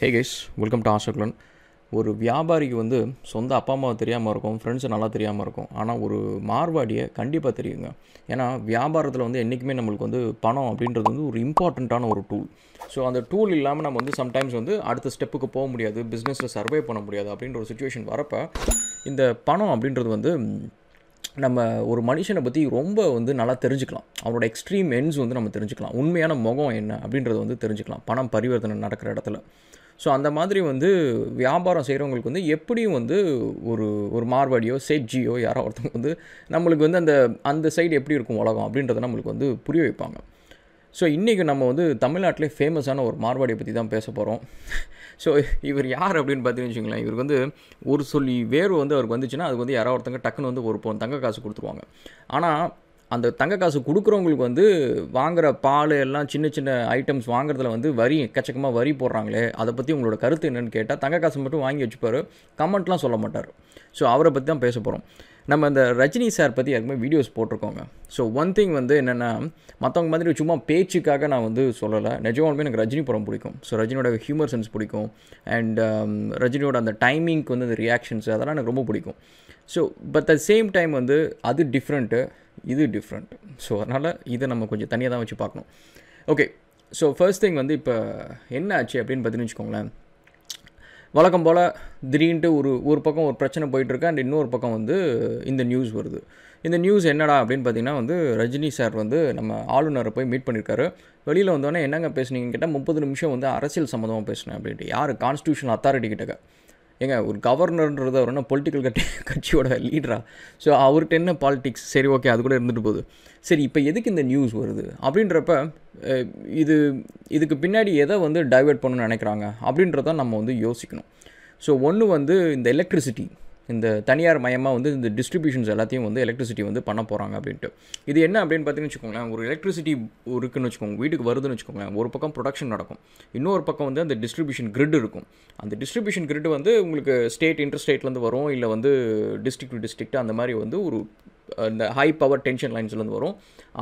Hey guys welcome to ஆஷோக்லன் ஒரு வியாபாரிக்கு வந்து சொந்த அப்பா அம்மாவை தெரியாமல் இருக்கும் ஃப்ரெண்ட்ஸு நல்லா தெரியாமல் இருக்கும். ஆனால் ஒரு மார்வாடியை கண்டிப்பாக தெரியுங்க. ஏன்னா வியாபாரத்தில் வந்து என்றைக்குமே நம்மளுக்கு வந்து பணம் அப்படின்றது வந்து ஒரு இம்பார்ட்டண்ட்டான ஒரு டூல் ஸோ அந்த டூல் இல்லாமல் நம்ம வந்து சம்டைம்ஸ் வந்து அடுத்த ஸ்டெப்புக்கு போக முடியாது பிஸ்னஸில் சர்வே பண்ண முடியாது அப்படின்ற ஒரு சுச்சுவேஷன் வரப்போ இந்த பணம் அப்படின்றது வந்து நம்ம ஒரு மனுஷனை பற்றி ரொம்ப வந்து நல்லா தெரிஞ்சுக்கலாம். அவரோட எக்ஸ்ட்ரீம் எண்ட்ஸ் வந்து நம்ம தெரிஞ்சுக்கலாம். உண்மையான முகம் என்ன அப்படின்றத வந்து தெரிஞ்சுக்கலாம். பணம் பரிவர்த்தனை நடக்கிற இடத்துல. ஸோ அந்த மாதிரி வந்து வியாபாரம் செய்கிறவங்களுக்கு வந்து எப்படியும் வந்து ஒரு ஒரு மார்வாடியோ செஜ்ஜியோ யாரோ ஒருத்தவங்க வந்து நம்மளுக்கு வந்து அந்த அந்த சைடு எப்படி இருக்கும் உலகம் அப்படின்றத நம்மளுக்கு வந்து புரிய வைப்பாங்க. ஸோ இன்றைக்கி நம்ம வந்து தமிழ்நாட்டிலே ஃபேமஸான ஒரு மார்வாடியை பற்றி தான் பேச போகிறோம் ஸோ இவர் யார் அப்படின்னு பார்த்தீங்கன்னு வச்சுங்களேன் இவருக்கு வந்து ஒரு சொல்லி வேர்வு வந்து அவருக்கு வந்துச்சுன்னா அதுக்கு வந்து யாரோ ஒருத்தங்க டக்குன்னு வந்து ஒரு பவுன் தங்க காசு கொடுத்துருவாங்க. ஆனால் அந்த தங்க காசு கொடுக்குறவங்களுக்கு வந்து வாங்குகிற பால் எல்லாம் சின்ன சின்ன ஐட்டம்ஸ் வாங்குறதுல வந்து வரி எக்கச்சக்கமாக வரி போடுறாங்களே அதை பற்றி உங்களோட கருத்து என்னென்னு கேட்டால் தங்க காசு மட்டும் வாங்கி வச்சுப்பார் கமெண்ட்லாம் சொல்ல மாட்டார். ஸோ அவரை பற்றி தான் பேச போகிறோம் நம்ம இந்த ரஜினி சார் பற்றி யாருக்குமே வீடியோஸ் போட்டிருக்கோங்க. ஸோ ஒன் திங் வந்து என்னென்னா மற்றவங்க மாதிரி சும்மா பேச்சுக்காக நான் வந்து சொல்லலை. நிஜமாலுமே எனக்கு ரஜினி படம் பிடிக்கும். ஸோ ரஜினியோட ஹியூமர் சென்ஸ் பிடிக்கும். அண்ட் um, ரஜினியோட அந்த டைமிங்க்கு வந்து அந்த ரியாக்ஷன்ஸ் அதெல்லாம் எனக்கு ரொம்ப பிடிக்கும். So but at same time வந்து அது டிஃப்ரெண்ட்டு இது டிஃப்ரெண்ட் ஸோ அதனால் இதை நம்ம கொஞ்சம் தனியாக தான் வச்சு பார்க்கணும். ஓகே ஸோ ஃபர்ஸ்ட் திங் வந்து இப்போ என்ன ஆச்சு அப்படின்னு பார்த்தீங்கன்னு வச்சுக்கோங்களேன். வழக்கம் போல் திடீர்னுட்டு ஒரு ஒரு பக்கம் ஒரு பிரச்சனை போயிட்டுருக்கு அண்ட் இன்னொரு பக்கம் வந்து இந்த நியூஸ் வருது. இந்த நியூஸ் என்னடா அப்படின்னு பார்த்தீங்கன்னா வந்து ரஜினி சார் வந்து நம்ம ஆளுநரை போய் மீட் பண்ணியிருக்காரு வெளியில் வந்தோடனே என்னங்க பேசுனீங்கன்னு கேட்டால் முப்பது நிமிஷம் வந்து அரசியல் சம்மந்தமாக பேசினேன் அப்படின்ட்டு. யார்? கான்ஸ்டியூஷன் அத்தாரிட்டி கிட்டக்க. ஏங்க ஒரு கவர்னர்ன்றது அவர் என்ன பொலிட்டிக்கல் கட்சி கட்சியோட லீடரா ஸோ அவர்கிட்ட என்ன பாலிடிக்ஸ் சரி ஓகே அது கூட இருந்துட்டு போகுது. சரி இப்போ எதுக்கு இந்த நியூஸ் வருது? அப்படின்றப்ப இது இதுக்கு பின்னாடி எதை வந்து டைவெர்ட் பண்ணணும்னு நினைக்கிறாங்க? அப்படின்றத நம்ம வந்து யோசிக்கணும். ஸோ ஒன்று வந்து இந்த எலக்ட்ரிசிட்டி இந்த தனியார் மயமாக வந்து இந்த டிஸ்ட்ரிபியூஷன்ஸ் எல்லாத்தையும் வந்து எலக்ட்ரிசிட்டி வந்து பண்ண போகிறாங்க அப்படின்ட்டு. இது என்ன அப்படின்னு பார்த்தீங்கன்னு வச்சுக்கோங்களேன் ஒரு எலக்ட்ரிசிட்டி இருக்குன்னு வச்சுக்கோங்க வீட்டுக்கு வருதுன்னு வச்சுக்கோங்களேன் ஒரு பக்கம் ப்ரொடக்ஷன் நடக்கும். இன்னொரு பக்கம் வந்து அந்த டிஸ்ட்ரிபியூஷன் கிரிட் இருக்கும். அந்த டிஸ்ட்ரிபியூஷன் கிரிட் வந்து உங்களுக்கு ஸ்டேட் இன்டர் ஸ்டேட்லேருந்து வரும் இல்லை வந்து டிஸ்ட்ரிக்ட் டு டிஸ்ட்ரிக்ட் அந்த மாதிரி வந்து ஒரு இந்த ஹை பவர் டென்ஷன் லைன்ஸ்லேருந்து வரும்.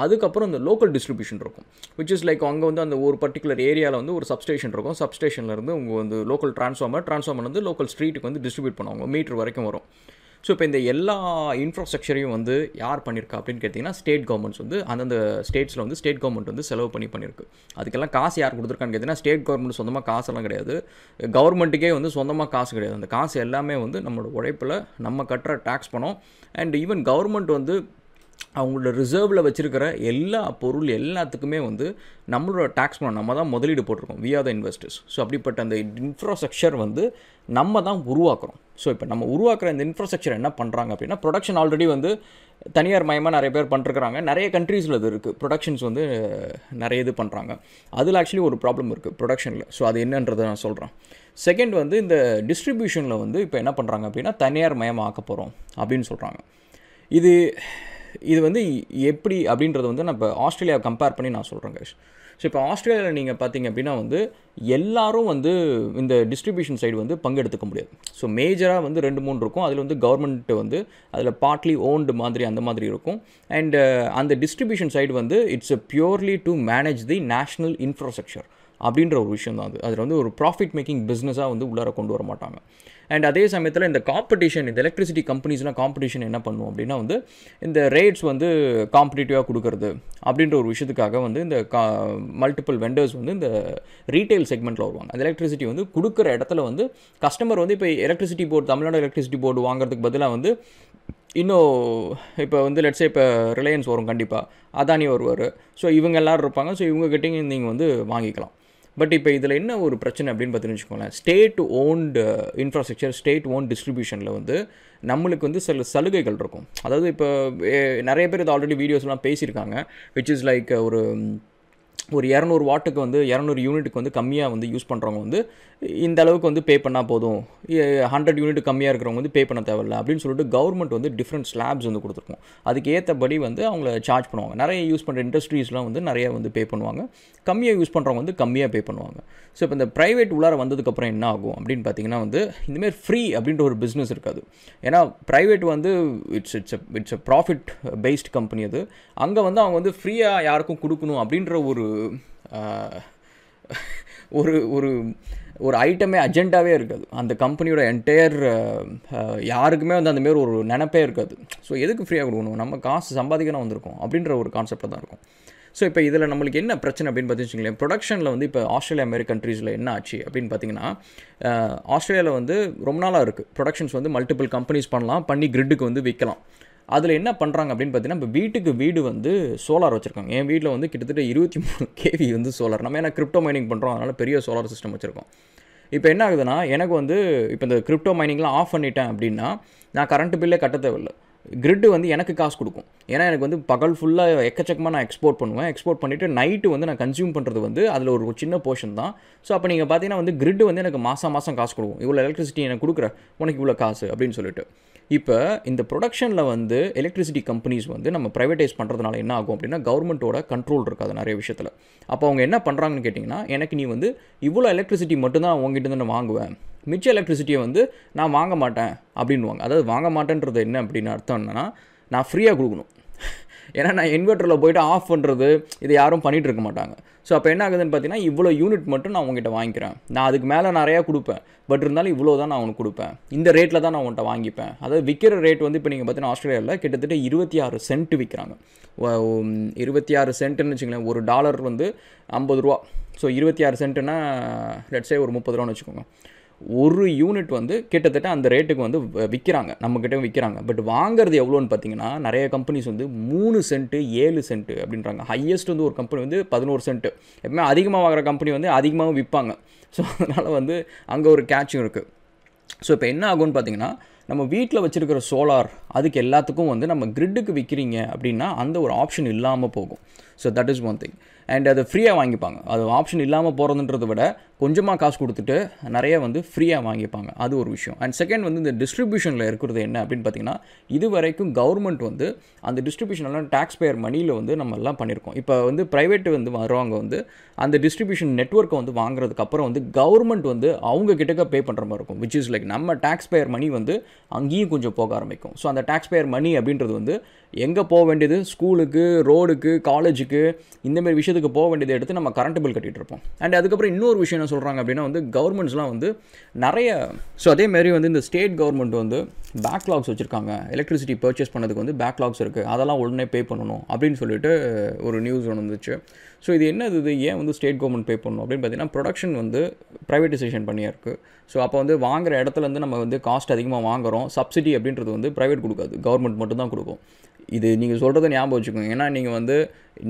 அதுக்கப்புறம் இந்த லோக்கல் டிஸ்ட்ரிபியூஷன் இருக்கும். விச் இஸ் லைக் அங்கே வந்து அந்த ஒரு பர்டிகுலர் ஏரியாவில் வந்து ஒரு சப்ஸ்டேஷன் இருக்கும். சப்ஸ்டேஷன்லேருந்து உங்கள் வந்து லோக்கல் ட்ரான்ஸ்ஃபார்மர் ட்ரான்ஸ்ஃபார்மர் வந்து லோக்கல் ஸ்ட்ரீட்டுக்கு வந்து டிஸ்ட்ரிபியூட் பண்ணுவாங்க. மீட்டர் வரைக்கும் வரும். ஸோ இப்போ இந்த எல்லா இன்ஃப்ராஸ்ட்ரக்சரையும் வந்து யார் பண்ணியிருக்கா அப்படின்னு கேட்டிங்கன்னா ஸ்டேட் கவர்மெண்ட்ஸ் வந்து அந்தந்த ஸ்டேட்ஸில் வந்து ஸ்டேட் கவர்மெண்ட் வந்து செலவு பண்ணி பண்ணியிருக்கு அதுக்கெல்லாம் காசு யார் கொடுத்துருக்கான்னு கேட்டிங்கன்னா ஸ்டேட் கவர்மெண்ட் சொந்தமாக காசெல்லாம் கிடையாது. கவர்மெண்ட்டுக்கே வந்து சொந்தமாக காசு கிடையாது. அந்த காசு எல்லாமே வந்து நம்மளோட உழைப்பில் நம்ம கட்டுற டேக்ஸ் பணம். அண்ட் ஈவன் கவர்மெண்ட் வந்து அவங்களோட ரிசர்வில் வச்சுருக்கிற எல்லா பொருள் எல்லாத்துக்குமே வந்து நம்மளோட டேக்ஸ் பணம் நம்ம தான் முதலீடு போட்டிருக்கோம். We are the investors so அப்படிப்பட்ட அந்த இன்ஃப்ராஸ்ட்ரக்சர் வந்து நம்ம தான் உருவாக்குறோம். ஸோ இப்போ நம்ம உருவாக்குற இந்த இன்ஃப்ராஸ்ட்ரக்சர் என்ன பண்ணுறாங்க அப்படின்னா ப்ரொடக்ஷன் ஆல்ரெடி வந்து தனியார் மயமாக நிறைய பேர் பண்ணிருக்கிறாங்க. நிறைய கண்ட்ரீஸில் இது இருக்குது ப்ரொடக்ஷன்ஸ் வந்து நிறைய இது பண்ணுறாங்க அதில் ஆக்சுவலி ஒரு ப்ராப்ளம் இருக்குது ப்ரொடக்ஷனில் ஸோ அது என்னன்றதை நான் சொல்கிறேன் செகண்ட் வந்து இந்த டிஸ்ட்ரிபியூஷனில் வந்து இப்போ என்ன பண்ணுறாங்க அப்படின்னா தனியார் மயமாக ஆக்க போகிறோம் அப்படின்னு சொல்கிறாங்க இது இது வந்து எப்படி அப்படின்றத வந்து நம்ம ஆஸ்திரேலியா ஆஸ்திரேலியாவை கம்பேர் பண்ணி நான் சொல்கிறேன் கைஸ் ஸோ இப்போ ஆஸ்திரேலியாவில் நீங்கள் பார்த்தீங்க அப்படின்னா வந்து எல்லாரும் வந்து இந்த டிஸ்ட்ரிபியூஷன் சைடு வந்து பங்கெடுத்துக்க முடியாது. ஸோ மேஜராக வந்து ரெண்டு மூணு இருக்கும். அதில் வந்து கவர்மெண்ட் வந்து அதில் பார்ட்லி ஓன்டு மாதிரி அந்த மாதிரி இருக்கும். அண்ட் uh, அந்த டிஸ்ட்ரிபியூஷன் சைடு வந்து it's a purely to manage the national infrastructure அப்படின்ற ஒரு விஷயம் தான் அது. அதில் வந்து ஒரு ப்ராஃபிட் மேக்கிங் பிஸ்னஸாக வந்து உள்ளார கொண்டு வர மாட்டாங்க. அண்ட் அதே சமயத்தில் இந்த காம்படிஷன் இந்த எலக்ட்ரிசிட்டி கம்பெனிஸ்லாம் காம்படிஷன் என்ன பண்ணுவோம் அப்படின்னா வந்து இந்த ரேட்ஸ் வந்து காம்படிட்டிவாக கொடுக்கறது அப்படின்ற ஒரு விஷயத்துக்காக வந்து இந்த கா மல்டிபிள் வெண்டர்ஸ் வந்து இந்த ரீட்டைல் செக்மெண்ட்டில் வருவாங்க. அந்த எலக்ட்ரிசிட்டி வந்து கொடுக்குற இடத்துல வந்து கஸ்டமர் வந்து இப்போ electricity board Tamil Nadu electricity board வாங்குறதுக்கு பதிலாக வந்து இன்னும் இப்போ வந்து லெட்ஸே இப்போ ரிலையன்ஸ் வரும் கண்டிப்பாக அதானி வருவார். ஸோ இவங்க எல்லோரும் இருப்பாங்க. ஸோ இவங்ககிட்டையும் நீங்கள் வந்து வாங்கிக்கலாம். பட் இப்போ இதில் என்ன ஒரு பிரச்சனை அப்படின்னு பார்த்தீங்கன்னு வச்சுக்கோங்களேன். State owned infrastructure state own டிஸ்ட்ரிபியூஷனில் வந்து நம்மளுக்கு வந்து சில சலுகைகள் இருக்கும். அதாவது இப்போ நிறைய பேர் இது ஆல்ரெடி வீடியோஸ்லாம் பேசியிருக்காங்க விச் இஸ் லைக் ஒரு ஒரு இரநூறு வாட்டுக்கு வந்து இரநூறு யூனிட்டுக்கு வந்து கம்மியாக வந்து யூஸ் பண்ணுறவங்க வந்து இந்த அளவுக்கு வந்து பே பண்ணால் போதும். ஹண்ட்ரட் யூனிட் கம்மியாக இருக்கிறவங்க வந்து பே பண்ண தேவையில்ல அப்படின்னு சொல்லிட்டு கவர்மெண்ட் வந்து டிஃப்ரெண்ட் ஸ்லாப்ஸ் வந்து கொடுத்துருக்கோம். அதுக்கு ஏற்றபடி வந்து அவங்கள சார்ஜ் பண்ணுவாங்க. நிறைய யூஸ் பண்ணுற இண்டஸ்ட்ரீஸ்லாம் வந்து நிறைய வந்து பே பண்ணுவாங்க. கம்மியாக யூஸ் பண்ணுறவங்க வந்து கம்மியாக பே பண்ணுவாங்க. ஸோ இப்போ இந்த ப்ரைவேட் உள்ளார வந்ததுக்கப்புறம் என்ன ஆகும் அப்படின்னு பார்த்தீங்கன்னா வந்து இந்தமாரி ஃப்ரீ அப்படின்ற ஒரு பிஸ்னஸ் இருக்காது. ஏன்னா ப்ரைவேட் வந்து it's it's it's a profit based company அது. அங்கே வந்து அவங்க வந்து ஃப்ரீயாக யாருக்கும் கொடுக்கணும் அப்படின்ற ஒரு ஒரு ஒரு ஒரு ஐட்டமே அஜெண்டாவே இருக்காது. அந்த கம்பெனியோட என்டையர் யாருக்குமே வந்து அந்த மாரி ஒரு நினப்பே இருக்காது. ஸோ எதுக்கு ஃப்ரீயாக கொடுக்கணும்? நம்ம காசு சம்பாதிக்கணும் வந்திருக்கோம் அப்படின்ற ஒரு கான்செப்டில் தான் இருக்கும். ஸோ இப்போ இதில் நம்மளுக்கு என்ன பிரச்சனை அப்படின்னு பார்த்துச்சிங்களேன் ப்ரொடக்ஷனில் வந்து இப்போ ஆஸ்திரேலியா மாரி கண்ட்ரீஸில் என்ன ஆச்சு அப்படின்னு பார்த்தீங்கன்னா ஆஸ்திரேலியாவில் வந்து ரொம்ப நாளாக இருக்குது ப்ரொடக்ஷன்ஸ் வந்து மல்டிபிள் கம்பெனிஸ் பண்ணலாம் பண்ணி கிரிட்டுக்கு வந்து விற்கலாம் அதில் என்ன பண்ணுறாங்க அப்படின்னு பார்த்தீங்கன்னா இப்போ வீட்டுக்கு வீடு வந்து சோலார் வச்சுருக்காங்க. என் வீட்டில் வந்து கிட்டத்தட்ட இருபத்தி மூணு கேவி வந்து சோலார் நம்ம ஏன்னா கிரிப்டோ மைனிங் பண்ணுறோம் அதனால் பெரிய சோலார் சிஸ்டம் வச்சுருக்கோம். இப்போ என்ன ஆகுதுன்னா எனக்கு வந்து இப்போ இந்த கிரிப்டோ மைனிங்லாம் ஆஃப் பண்ணிட்டேன் அப்படின்னா நான் கரண்ட் பில்லே கட்ட தேவையில்லை. கிரிட்டு வந்து எனக்கு காசு கொடுக்கும். ஏன்னா எனக்கு வந்து பகல் ஃபுல்லாக எக்கச்சக்கமாக நான் எக்ஸ்போர்ட் பண்ணுவேன். எக்ஸ்போர்ட் பண்ணிவிட்டு நைட்டு வந்து நான் கன்சியூம் பண்ணுறது வந்து அதில் ஒரு சின்ன போர்ஷன் தான். ஸோ அப்போ நீங்கள் பார்த்தீங்கன்னா வந்து கிரிட்டு வந்து எனக்கு மாதம் மாதம் காசு கொடுக்கும். இவ்வளோ எலக்ட்ரிசிட்டி எனக்கு கொடுக்குற உனக்கு இவ்வளோ காசு அப்படின்னு சொல்லிட்டு. இப்போ இந்த ப்ரொடக்ஷனில் வந்து எலக்ட்ரிசிட்டி கம்பெனிஸ் வந்து நம்ம ப்ரைவேட்டைஸ் பண்ணுறதுனால என்ன ஆகும் அப்படின்னா கவர்மெண்ட்டோட கண்ட்ரோல் இருக்காது நிறைய விஷயத்தில். அப்போ அவங்க என்ன பண்ணுறாங்கன்னு கேட்டிங்கன்னா எனக்கு நீ வந்து இவ்வளோ எலக்ட்ரிசிட்டி மட்டும்தான் உங்ககிட்ட நான் வாங்குவேன். மிச்ச எலக்ட்ரிசிட்டியை வந்து நான் வாங்க மாட்டேன் அப்படின்வாங்க அதாவது வாங்க மாட்டேன்றது என்ன அப்படின்னு அர்த்தம் என்னன்னா நான் ஃப்ரீயாக கொடுக்கணும். ஏன்னா நான் இன்வெர்ட்டரில் போயிட்டு ஆஃப் பண்ணுறது இது யாரும் பண்ணிகிட்டு இருக்க மாட்டாங்க. ஸோ அப்போ என்ன ஆகுதுன்னு பார்த்தீங்கன்னா இவ்வளோ யூனிட் மட்டும் நான் உங்ககிட்ட வாங்கிக்கிறேன். நான் அதுக்கு மேலே நிறையா கொடுப்பேன். பட் இருந்தாலும் இவ்வளோ தான் நான் உனக்கு கொடுப்பேன். இந்த ரேட்டில் தான் நான் உன்கிட்ட வாங்கிப்பேன். அதாவது விற்கிற ரேட் வந்து இப்போ நீங்கள் பார்த்தீங்கன்னா ஆஸ்திரேலியாவில் கிட்டத்தட்ட இருபத்தி ஆறு சென்ட் விற்கிறாங்க இருபத்தி ஆறு சென்ட்டுன்னு வச்சுங்களேன் ஒரு டாலர் வந்து ஐம்பது ரூபா. ஸோ இருபத்தி ஆறு சென்ட்டுன்னா லெட்ஸே ஒரு முப்பது ரூபான்னு வச்சுக்கோங்க. ஒரு யூனிட் வந்து கிட்டத்தட்ட அந்த ரேட்டுக்கு வந்து விற்கிறாங்க நம்மக்கிட்ட விற்கிறாங்க பட் வாங்குறது எவ்வளோன்னு பார்த்தீங்கன்னா நிறைய கம்பெனிஸ் வந்து மூணு சென்ட்டு ஏழு சென்ட்டு அப்படின்றாங்க. ஹையஸ்ட் வந்து ஒரு கம்பெனி வந்து பதினோரு சென்ட்டு எப்பவுமே அதிகமாக வாங்குற கம்பெனி வந்து அதிகமாகவும் விற்பாங்க. ஸோ அதனால் வந்து அங்கே ஒரு கேட்சும் இருக்குது ஸோ இப்போ என்ன ஆகும்னு பார்த்தீங்கன்னா நம்ம வீட்டில் வச்சுருக்கிற சோலார் அதுக்கு எல்லாத்துக்கும் வந்து நம்ம கிரிட்டுக்கு விற்கிறீங்க அப்படின்னா அந்த ஒரு ஆப்ஷன் இல்லாமல் போகும். So that is one thing and அதை ஃப்ரீயாக வாங்கிப்பாங்க. அது ஆப்ஷன் இல்லாமல் போகிறதுன்றத விட கொஞ்சமாக காசு கொடுத்துட்டு நிறைய வந்து ஃப்ரீயாக வாங்கிப்பாங்க. அது ஒரு விஷயம். அண்ட் செகண்ட் வந்து இந்த டிஸ்ட்ரிபியூஷனில் இருக்கிறது என்ன அப்படின்னு பார்த்தீங்கன்னா இது வரைக்கும் கவர்மெண்ட் வந்து அந்த டிஸ்ட்ரிபியூஷன்லாம் டேக்ஸ் பேயர் மணியில் வந்து நம்ம எல்லாம் பண்ணியிருக்கோம். இப்போ வந்து ப்ரைவேட்டு வந்து வரவங்க வந்து அந்த டிஸ்ட்ரிபியூஷன் நெட்ஒர்க்கை வந்து வாங்குறதுக்கு அப்புறம் வந்து கவர்மெண்ட் வந்து அவங்க கிட்டக்க பே பண்ணுற மாதிரி இருக்கும். விச் இஸ் லைக் நம்ம டேக்ஸ் பேயர் மணி வந்து அங்கேயும் கொஞ்சம் போக ஆரம்பிக்கும். ஸோ அந்த டேக்ஸ் பேயர் மணி அப்படின்றது வந்து எங்கே போக வேண்டியது? ஸ்கூலுக்கு ரோடுக்கு காலேஜுக்கு இந்தமாரி விஷயத்துக்கு போக வேண்டியதை எடுத்து நம்ம கரண்ட் பில் கட்டிகிட்டு இருப்போம். அண்ட் அதுக்கப்புறம் இன்னொரு விஷயம் என்ன சொல்கிறாங்க அப்படின்னா வந்து கவர்மெண்ட்ஸ்லாம் வந்து நிறைய ஸோ அதேமாரி வந்து இந்த ஸ்டேட் கவர்மெண்ட் வந்து பேக்லாக்ஸ் வச்சுருக்காங்க. எலக்ட்ரிசிட்டி பர்ச்சேஸ் பண்ணதுக்கு வந்து பேக்லாக்ஸ் இருக்குது அதெல்லாம் உடனே பே பண்ணணும் அப்படின்னு சொல்லிட்டு ஒரு நியூஸ் ஒன்று வந்துச்சு. ஸோ இது என்னது இது? ஏன் வந்து ஸ்டேட் கவர்மெண்ட் பே பண்ணணும்? அப்படின்னு பார்த்தீங்கன்னா ப்ரொடக்ஷன் வந்து ப்ரைவேட்டைசேஷன் பண்ணியிருக்கு ஸோ அப்போ வந்து வாங்குற இடத்துலேருந்து நம்ம வந்து காஸ்ட் அதிகமாக வாங்குகிறோம் சப்சிடி அப்படின்றது வந்து ப்ரைவேட் கொடுக்காது. கவர்மெண்ட் மட்டும் தான் கொடுக்கும். இது நீங்கள் சொல்கிறத ஞாபகம் வச்சுக்கோங்க. ஏன்னா நீங்கள் வந்து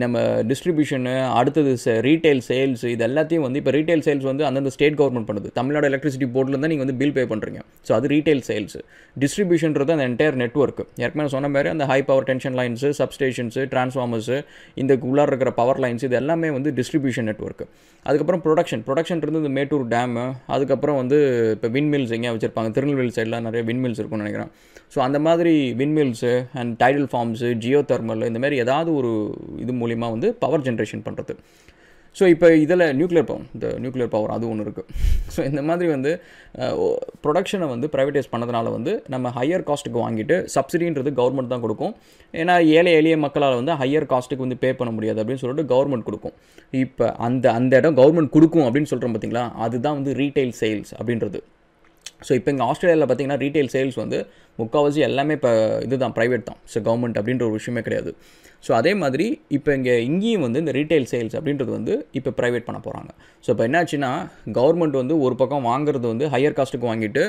நம்ம டிஸ்ட்ரிபியூஷனு அடுத்தது ரீட்டைல் சேல்ஸ் இது எல்லாத்தையும் வந்து இப்போ ரீட்டைல் சேல்ஸ் வந்து அந்தந்த ஸ்டேட் கவர்மெண்ட் பண்ணுது. தமிழ்நாடு எலக்ட்ரிசிட்டி போர்டில் தான் நீங்கள் வந்து பில் பே பண்ணுறீங்க ஸோ அது ரீட்டைல் சேல்ஸ் டிஸ்ட்ரிபியூஷன்றது அந்த என்டையர் நெட்ஒர்க் ஏற்கனவே சொன்ன மாதிரி அந்த high power tension lines substations transformers இந்த உள்ளார இருக்கிற பவர் லைன்ஸ் இது எல்லாமே வந்து டிஸ்ட்ரிபியூஷன் நெட்ஒர்க் அதுக்கப்புறம் ப்ரொடக்ஷன் ப்ரொடக்ஷன் இருந்து இந்த மேட்டூர் டேமு அதுக்கப்புறம் வந்து இப்போ விண்மில்ஸ் எங்கேயா வச்சுருப்பாங்க. திருநெல்வேலி சைடெலாம் நிறைய விண்மில்ஸ் இருக்கும்னு நினைக்கிறேன். ஸோ அந்த மாதிரி windmills and tidal farms geothermal இந்த மாதிரி ஏதாவது ஒரு இது மூலிமா வந்து பவர் ஜென்ரேஷன் பண்ணுறது ஸோ இப்போ இதில் நியூக்ளியர் பவர் இந்த நியூக்ளியர் பவர் அது ஒன்று இருக்குது ஸோ இந்த மாதிரி வந்து ப்ரொடக்ஷனை வந்து ப்ரைவேட்டைஸ் பண்ணதுனால வந்து நம்ம ஹையர் காஸ்ட்டுக்கு வாங்கிட்டு சப்சிடின்றது கவர்மெண்ட் தான் கொடுக்கும். ஏன்னா ஏழை எளிய மக்களால் வந்து ஹையர் காஸ்ட்டுக்கு வந்து பே பண்ண முடியாது அப்படின்னு சொல்லிட்டு கவர்மெண்ட் கொடுக்கும். இப்போ அந்த அந்த இடம் கவர்மெண்ட் கொடுக்கும் அப்படின்னு சொல்கிறோம் பார்த்தீங்களா அதுதான் வந்து ரீட்டைல் சேல்ஸ் அப்படின்றது. ஸோ இப்போ இங்கே ஆஸ்திரேலியாவில் பார்த்தீங்கன்னா ரீட்டைல் சேல்ஸ் வந்து முக்கால்வாசி எல்லாமே இப்போ இதுதான் ப்ரைவேட் தான். ஸோ கவர்மெண்ட் அப்படின்ற ஒரு விஷயமே கிடையாது. ஸோ அதே மாதிரி இப்போ இங்கே இங்கேயும் வந்து இந்த ரீட்டைல் சேல்ஸ் அப்படின்றது வந்து இப்போ ப்ரைவேட் பண்ண போகிறாங்க ஸோ இப்போ என்னாச்சுன்னா கவர்மெண்ட் வந்து ஒரு பக்கம் வாங்குறது வந்து ஹையர் காஸ்ட்டுக்கு வாங்கிட்டு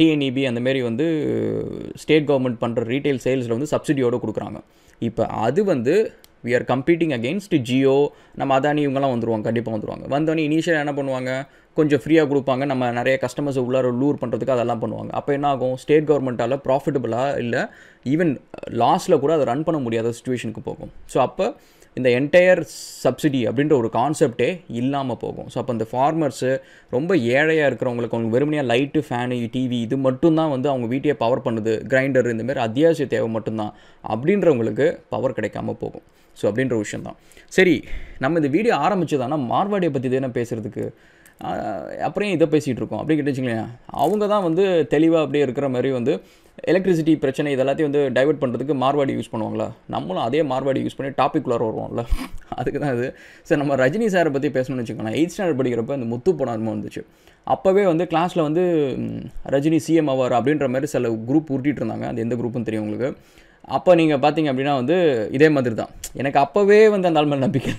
டிஎன்இபி அந்தமாரி வந்து ஸ்டேட் கவர்மெண்ட் பண்ணுற ரீட்டைல் சேல்ஸில் வந்து சப்சிடியோடு கொடுக்குறாங்க. இப்போ அது வந்து we are competing against Jio நம்ம அதானி இவங்கெல்லாம் வந்துருவாங்க கண்டிப்பாக வந்துருவாங்க. வந்தோடனே இனிஷியல் என்ன பண்ணுவாங்க? கொஞ்சம் ஃப்ரீயாக கொடுப்பாங்க. நம்ம நிறைய கஸ்டமர்ஸ் உள்ளார லூர் பண்ணுறதுக்கு அதெல்லாம் பண்ணுவாங்க. அப்போ என்ன ஆகும்? ஸ்டேட் கவர்மெண்ட்டால் ப்ராஃபிட்டபுளாக இல்லை ஈவன் லாஸில் கூட அதை ரன் பண்ண முடியாத சுச்சுவேஷனுக்கு போகும். ஸோ அப்போ இந்த என்டையர் சப்சிடி அப்படின்ற ஒரு கான்செப்டே இல்லாமல் போகும். ஸோ அப்போ அந்த ஃபார்மர்ஸு ரொம்ப ஏழையாக இருக்கிறவங்களுக்கு அவங்க வெறுமனையாக லைட்டு ஃபேனு டிவி இது மட்டும்தான் வந்து அவங்க வீட்டையே பவர் பண்ணுது கிரைண்டர் இந்தமாரி அத்தியாவசிய தேவை மட்டும்தான் அப்படின்றவங்களுக்கு பவர் கிடைக்காம போகும். ஸோ அப்படின்ற விஷயம் தான் சரி நம்ம இந்த வீடியோ ஆரம்பிச்சதானா மார்வாடியை பற்றி தானே பேசுகிறதுக்கு அப்புறம் இதை பேசிகிட்டு இருக்கோம்? அப்படி கேட்டுச்சிங்களேன் அவங்க தான் வந்து தெளிவாக அப்படியே இருக்கிற மாதிரி வந்து எலக்ட்ரிசிட்டி பிரச்சனை இது எல்லாத்தையும் வந்து டைவெர்ட் பண்ணுறதுக்கு மார்வாடி யூஸ் பண்ணுவாங்களா? நம்மளும் அதே மார்வாடி யூஸ் பண்ணி டாப்பிக்குள்ளார வருவோம்ல. அதுக்கு தான் இது. சார் நம்ம ரஜினி சாரை பற்றி பேசணும்னு வச்சுக்கோங்களேன். எயிட் ஸ்டாண்டர்ட் படிக்கிறப்ப இந்த முத்து படம் வந்துச்சு. அப்போவே வந்து கிளாஸில் வந்து ரஜினி சிஎம் ஆவார் அப்படின்ற மாதிரி சில குரூப் உருட்டிகிட்டு இருந்தாங்க. அது எந்த குரூப்புன்னு தெரியும் உங்களுக்கு. அப்போ நீங்கள் பார்த்தீங்க அப்படின்னா வந்து இதே மாதிரி தான் எனக்கு அப்போவே வந்து அந்த ஆள் மேலே நம்பிக்கை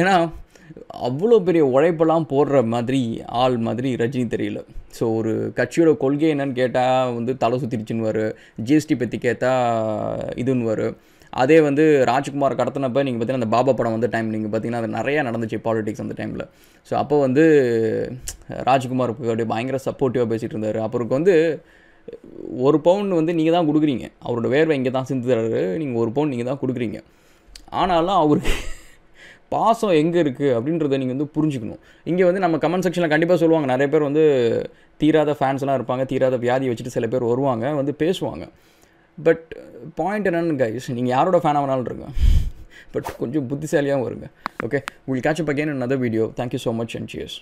ஏன்னா அவ்வளோ பெரிய உழைப்பெல்லாம் போடுற மாதிரி ஆள் மாதிரி ரஜினி தெரியல. ஸோ ஒரு கட்சியோட கொள்கை என்னன்னு கேட்டால் வந்து தலை சுற்றிடுச்சுன்னு வரு ஜிஎஸ்டி பற்றி கேட்டால் இதுன்னு வரும் அதே வந்து ராஜ்குமார் கடத்தினப்போ நீங்கள் பார்த்தீங்கன்னா அந்த பாபா படம் வந்த டைம் நீங்கள் பார்த்தீங்கன்னா அது நிறையா நடந்துச்சு பாலிடிக்ஸ் அந்த டைமில் ஸோ அப்போ வந்து ராஜ்குமாருக்கு அப்படியே பயங்கர சப்போர்ட்டிவாக பேசிகிட்டு இருந்தார். அப்புறம் வந்து ஒரு பவுன் வந்து நீங்கள் தான் கொடுக்குறீங்க. அவரோட வேர்வை இங்கே தான் சிந்துறாரு. நீங்கள் ஒரு பவுன் நீங்கள் தான் கொடுக்குறீங்க. ஆனாலும் அவருக்கு பாசம் எங்கே இருக்குது அப்படின்றத நீங்கள் வந்து புரிஞ்சுக்கணும். இங்கே வந்து நம்ம கமெண்ட் செக்ஷனில் கண்டிப்பாக சொல்லுவாங்க. நிறைய பேர் வந்து தீராத ஃபேன்ஸ்லாம் இருப்பாங்க தீராத வியாதி வச்சுட்டு சில பேர் வருவாங்க வந்து பேசுவாங்க. பட் பாயிண்ட் என்னன்னு கைஸ் நீங்கள் யாரோட ஃபேனாக வேணாலும் இருங்க. பட் கொஞ்சம் புத்திசாலியாகவும் வருங்க ஓகே உங்களுக்கு catch up again another video thank you so much and cheers